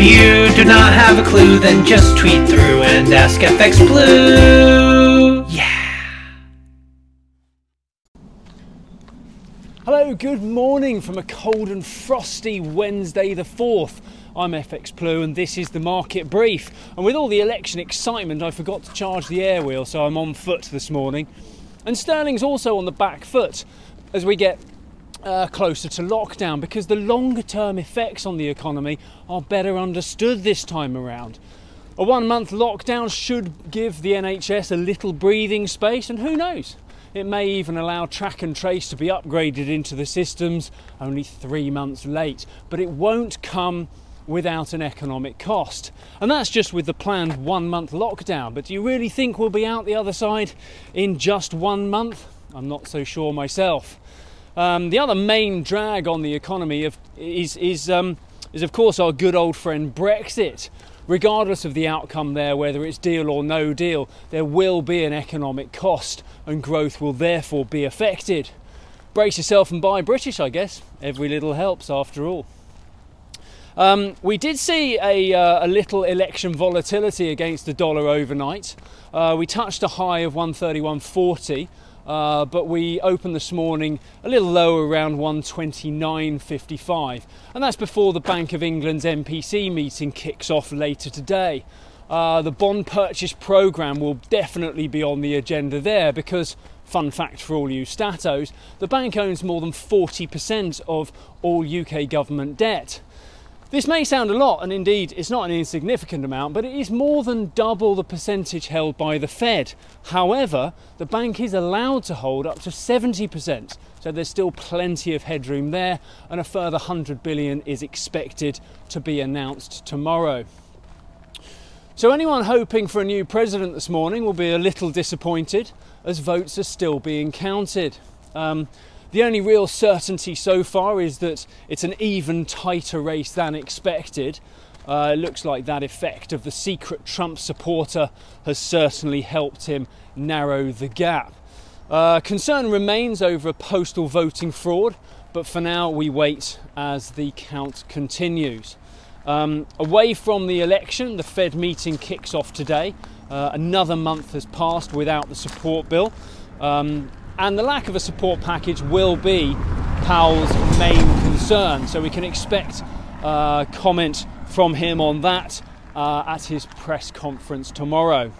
If you do not have a clue, then just tweet through and ask FX Blue. Yeah. Hello, good morning from a cold and frosty Wednesday the 4th. I'm FX Blue and this is the market brief. And with all the election excitement, I forgot to charge the air wheel, so I'm on foot this morning. And sterling's also on the back foot as we get uh, closer to lockdown because the longer term effects on the economy are better understood this time around. A one month lockdown should give the NHS a little breathing space, and who knows? It may even allow track and trace to be upgraded into the systems only three months late, but it won't come without an economic cost. And that's just with the planned one month lockdown. But do you really think we'll be out the other side in just one month? I'm not so sure myself. Um, the other main drag on the economy of, is, is, um, is, of course, our good old friend Brexit. Regardless of the outcome there, whether it's deal or no deal, there will be an economic cost and growth will therefore be affected. Brace yourself and buy British, I guess. Every little helps after all. Um, we did see a, uh, a, little election volatility against the dollar overnight. Uh, we touched a high of 131.40, uh, but we opened this morning a little lower around 129.55, and that's before the Bank of England's MPC meeting kicks off later today. Uh, the bond purchase programme will definitely be on the agenda there because Fun fact for all you statos, the bank owns more than 40% of all UK government debt. This may sound a lot, and indeed it's not an insignificant amount, but it is more than double the percentage held by the Fed. However, the bank is allowed to hold up to 70%, so there's still plenty of headroom there, and a further 100 billion is expected to be announced tomorrow. So, anyone hoping for a new president this morning will be a little disappointed as votes are still being counted. Um, the only real certainty so far is that it's an even tighter race than expected. Uh, it looks like that effect of the secret Trump supporter has certainly helped him narrow the gap. Uh, concern remains over postal voting fraud, but for now we wait as the count continues. Um, away from the election, the Fed meeting kicks off today. Uh, another month has passed without the support bill. Um, and the lack of a support package will be Powell's main concern. So we can expect uh, comment from him on that uh, at his press conference tomorrow.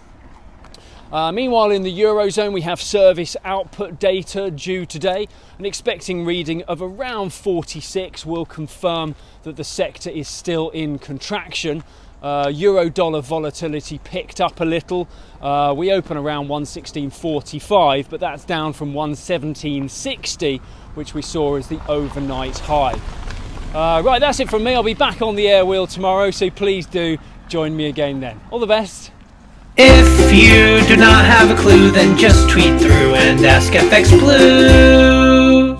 Uh, meanwhile, in the Eurozone, we have service output data due today. An expecting reading of around 46 will confirm that the sector is still in contraction. Uh, Euro dollar volatility picked up a little. Uh, we open around 116.45, but that's down from 117.60, which we saw as the overnight high. Uh, right, that's it from me. I'll be back on the air wheel tomorrow, so please do join me again then. All the best. If you do not have a clue, then just tweet through and ask FX Blue.